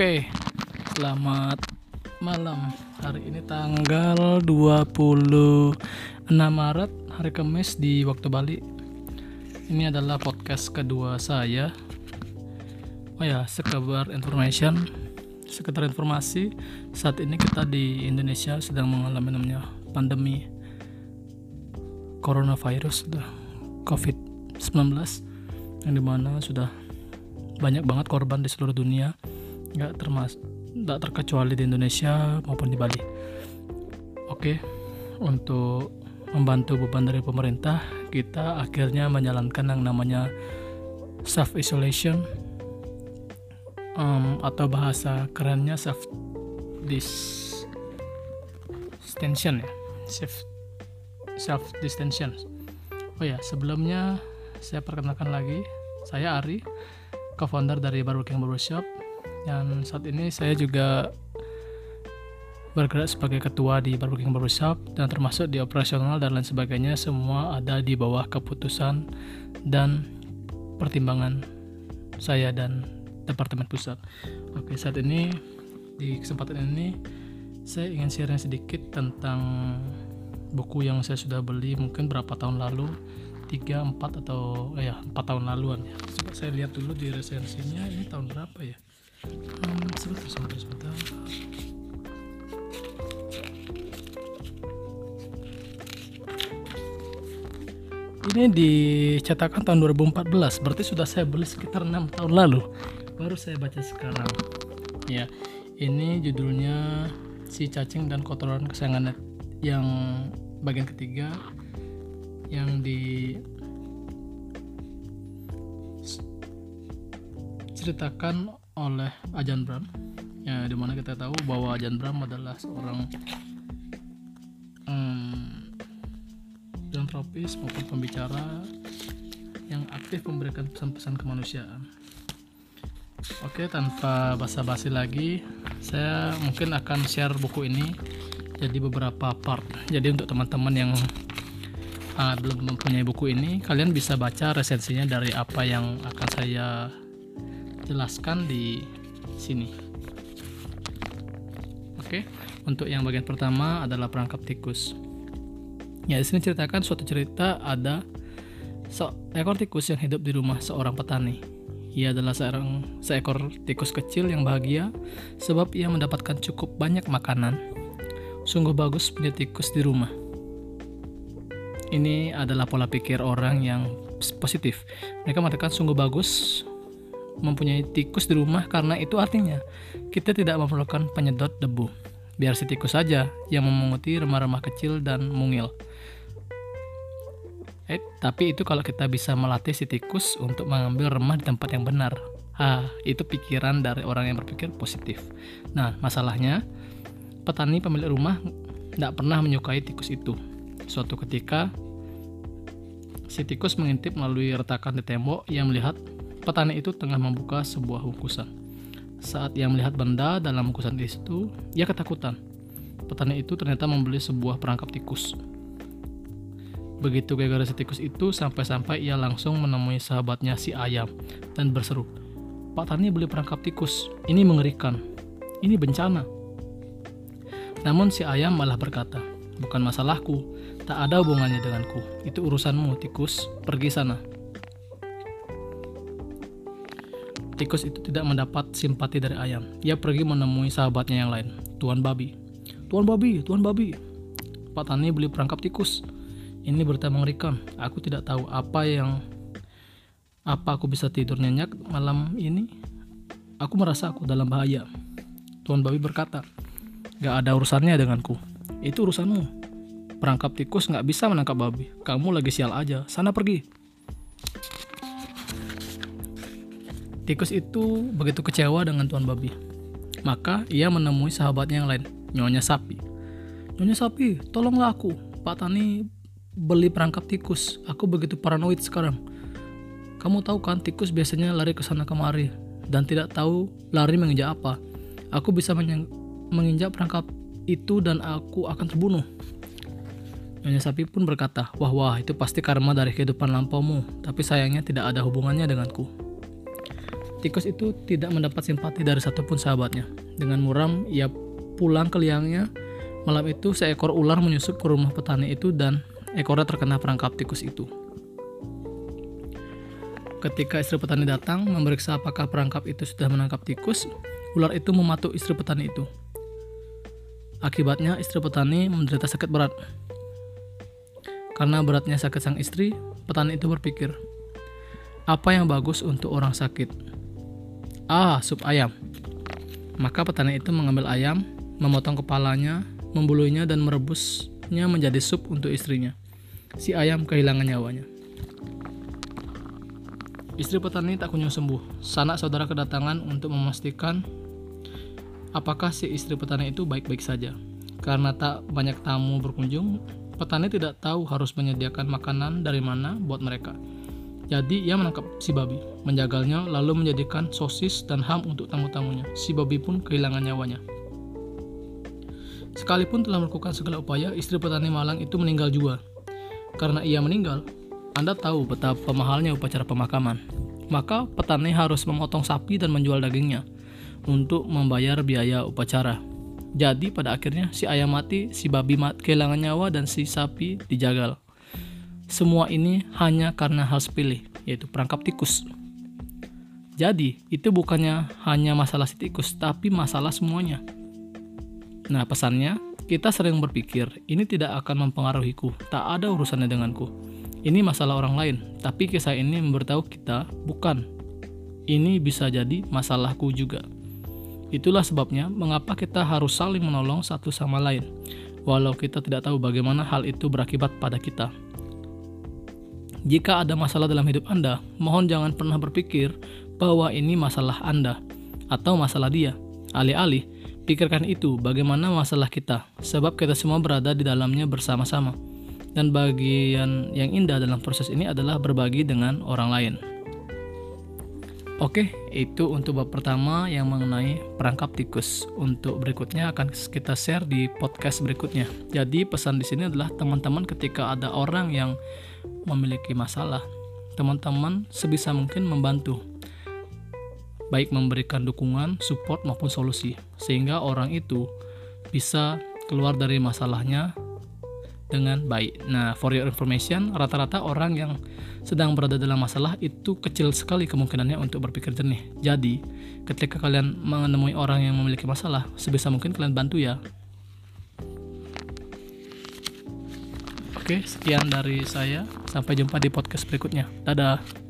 Oke, selamat malam. Hari ini tanggal 26 Maret, hari Kamis di waktu Bali. Ini adalah podcast kedua saya. Oh ya, sekebar information, sekedar informasi, saat ini kita di Indonesia sedang mengalami namanya pandemi coronavirus, sudah COVID-19, yang di mana sudah banyak banget korban di seluruh dunia nggak termas nggak terkecuali di Indonesia maupun di Bali. Oke untuk membantu beban dari pemerintah kita akhirnya menjalankan yang namanya self isolation um, atau bahasa kerennya self distension ya. Self self distension oh ya sebelumnya saya perkenalkan lagi saya Ari co-founder dari Barbeking Barbershop dan saat ini saya juga bergerak sebagai ketua di Barbeking Barbershop dan termasuk di operasional dan lain sebagainya semua ada di bawah keputusan dan pertimbangan saya dan departemen pusat. Oke, saat ini di kesempatan ini saya ingin sharing sedikit tentang buku yang saya sudah beli mungkin berapa tahun lalu tiga empat atau eh, ya empat tahun laluan ya coba saya lihat dulu di resensinya ini tahun berapa ya hmm, sebentar sebentar sebentar. Ini dicetakan tahun 2014 berarti sudah saya beli sekitar enam tahun lalu. Baru saya baca sekarang. Ya ini judulnya si cacing dan kotoran kesayangan yang bagian ketiga yang diceritakan oleh Ajan Bram ya di mana kita tahu bahwa Ajan Bram adalah seorang um, filantropis maupun pembicara yang aktif memberikan pesan-pesan kemanusiaan. Oke tanpa basa-basi lagi saya mungkin akan share buku ini jadi beberapa part. Jadi untuk teman-teman yang uh, belum mempunyai buku ini, kalian bisa baca resensinya dari apa yang akan saya jelaskan di sini. Oke, untuk yang bagian pertama adalah perangkap tikus. Ya, di sini ceritakan suatu cerita ada seekor tikus yang hidup di rumah seorang petani. Ia adalah seorang seekor tikus kecil yang bahagia sebab ia mendapatkan cukup banyak makanan. Sungguh bagus punya tikus di rumah ini adalah pola pikir orang yang positif. Mereka mengatakan sungguh bagus mempunyai tikus di rumah karena itu artinya kita tidak memerlukan penyedot debu. Biar si tikus saja yang memunguti remah-remah kecil dan mungil. Eh, tapi itu kalau kita bisa melatih si tikus untuk mengambil remah di tempat yang benar. Ah, itu pikiran dari orang yang berpikir positif. Nah, masalahnya petani pemilik rumah tidak pernah menyukai tikus itu Suatu ketika, si tikus mengintip melalui retakan di tembok yang melihat petani itu tengah membuka sebuah bungkusan. Saat ia melihat benda dalam bungkusan itu, ia ketakutan. Petani itu ternyata membeli sebuah perangkap tikus. Begitu gara-gara si tikus itu, sampai-sampai ia langsung menemui sahabatnya si ayam dan berseru, Pak Tani beli perangkap tikus, ini mengerikan, ini bencana. Namun si ayam malah berkata, bukan masalahku, tak ada hubungannya denganku. Itu urusanmu, tikus. Pergi sana. Tikus itu tidak mendapat simpati dari ayam. Ia pergi menemui sahabatnya yang lain, Tuan Babi. Tuan Babi, Tuan Babi. Pak Tani beli perangkap tikus. Ini berita mengerikan. Aku tidak tahu apa yang apa aku bisa tidur nyenyak malam ini. Aku merasa aku dalam bahaya. Tuan Babi berkata, Gak ada urusannya denganku. Itu urusanmu. Perangkap tikus nggak bisa menangkap babi. Kamu lagi sial aja. Sana pergi. Tikus itu begitu kecewa dengan tuan babi. Maka ia menemui sahabatnya yang lain, Nyonya Sapi. Nyonya Sapi, tolonglah aku. Pak Tani beli perangkap tikus. Aku begitu paranoid sekarang. Kamu tahu kan tikus biasanya lari ke sana kemari dan tidak tahu lari menginjak apa. Aku bisa menginjak perangkap itu dan aku akan terbunuh. Nyonya sapi pun berkata, wah wah itu pasti karma dari kehidupan lampaumu, tapi sayangnya tidak ada hubungannya denganku. Tikus itu tidak mendapat simpati dari satupun sahabatnya. Dengan muram, ia pulang ke liangnya. Malam itu, seekor ular menyusup ke rumah petani itu dan ekornya terkena perangkap tikus itu. Ketika istri petani datang memeriksa apakah perangkap itu sudah menangkap tikus, ular itu mematuk istri petani itu. Akibatnya istri petani menderita sakit berat. Karena beratnya sakit sang istri, petani itu berpikir, apa yang bagus untuk orang sakit? Ah, sup ayam. Maka petani itu mengambil ayam, memotong kepalanya, membulunya dan merebusnya menjadi sup untuk istrinya. Si ayam kehilangan nyawanya. Istri petani tak kunjung sembuh. Sanak saudara kedatangan untuk memastikan apakah si istri petani itu baik-baik saja. Karena tak banyak tamu berkunjung, Petani tidak tahu harus menyediakan makanan dari mana buat mereka. Jadi ia menangkap si babi, menjagalnya lalu menjadikan sosis dan ham untuk tamu-tamunya. Si babi pun kehilangan nyawanya. Sekalipun telah melakukan segala upaya, istri petani malang itu meninggal juga. Karena ia meninggal, Anda tahu betapa mahalnya upacara pemakaman. Maka petani harus memotong sapi dan menjual dagingnya untuk membayar biaya upacara. Jadi pada akhirnya si ayam mati, si babi mati, kehilangan nyawa dan si sapi dijagal. Semua ini hanya karena hal sepele, yaitu perangkap tikus. Jadi, itu bukannya hanya masalah si tikus, tapi masalah semuanya. Nah, pesannya, kita sering berpikir, ini tidak akan mempengaruhiku, tak ada urusannya denganku. Ini masalah orang lain, tapi kisah ini memberitahu kita, bukan. Ini bisa jadi masalahku juga. Itulah sebabnya mengapa kita harus saling menolong satu sama lain, walau kita tidak tahu bagaimana hal itu berakibat pada kita. Jika ada masalah dalam hidup Anda, mohon jangan pernah berpikir bahwa ini masalah Anda atau masalah dia. Alih-alih, pikirkan itu bagaimana masalah kita, sebab kita semua berada di dalamnya bersama-sama. Dan bagian yang indah dalam proses ini adalah berbagi dengan orang lain. Oke, itu untuk bab pertama yang mengenai perangkap tikus. Untuk berikutnya akan kita share di podcast berikutnya. Jadi pesan di sini adalah teman-teman ketika ada orang yang memiliki masalah, teman-teman sebisa mungkin membantu. Baik memberikan dukungan, support maupun solusi sehingga orang itu bisa keluar dari masalahnya dengan baik. Nah, for your information, rata-rata orang yang sedang berada dalam masalah itu kecil sekali kemungkinannya untuk berpikir jernih. Jadi, ketika kalian menemui orang yang memiliki masalah, sebisa mungkin kalian bantu ya. Oke, sekian dari saya. Sampai jumpa di podcast berikutnya. Dadah.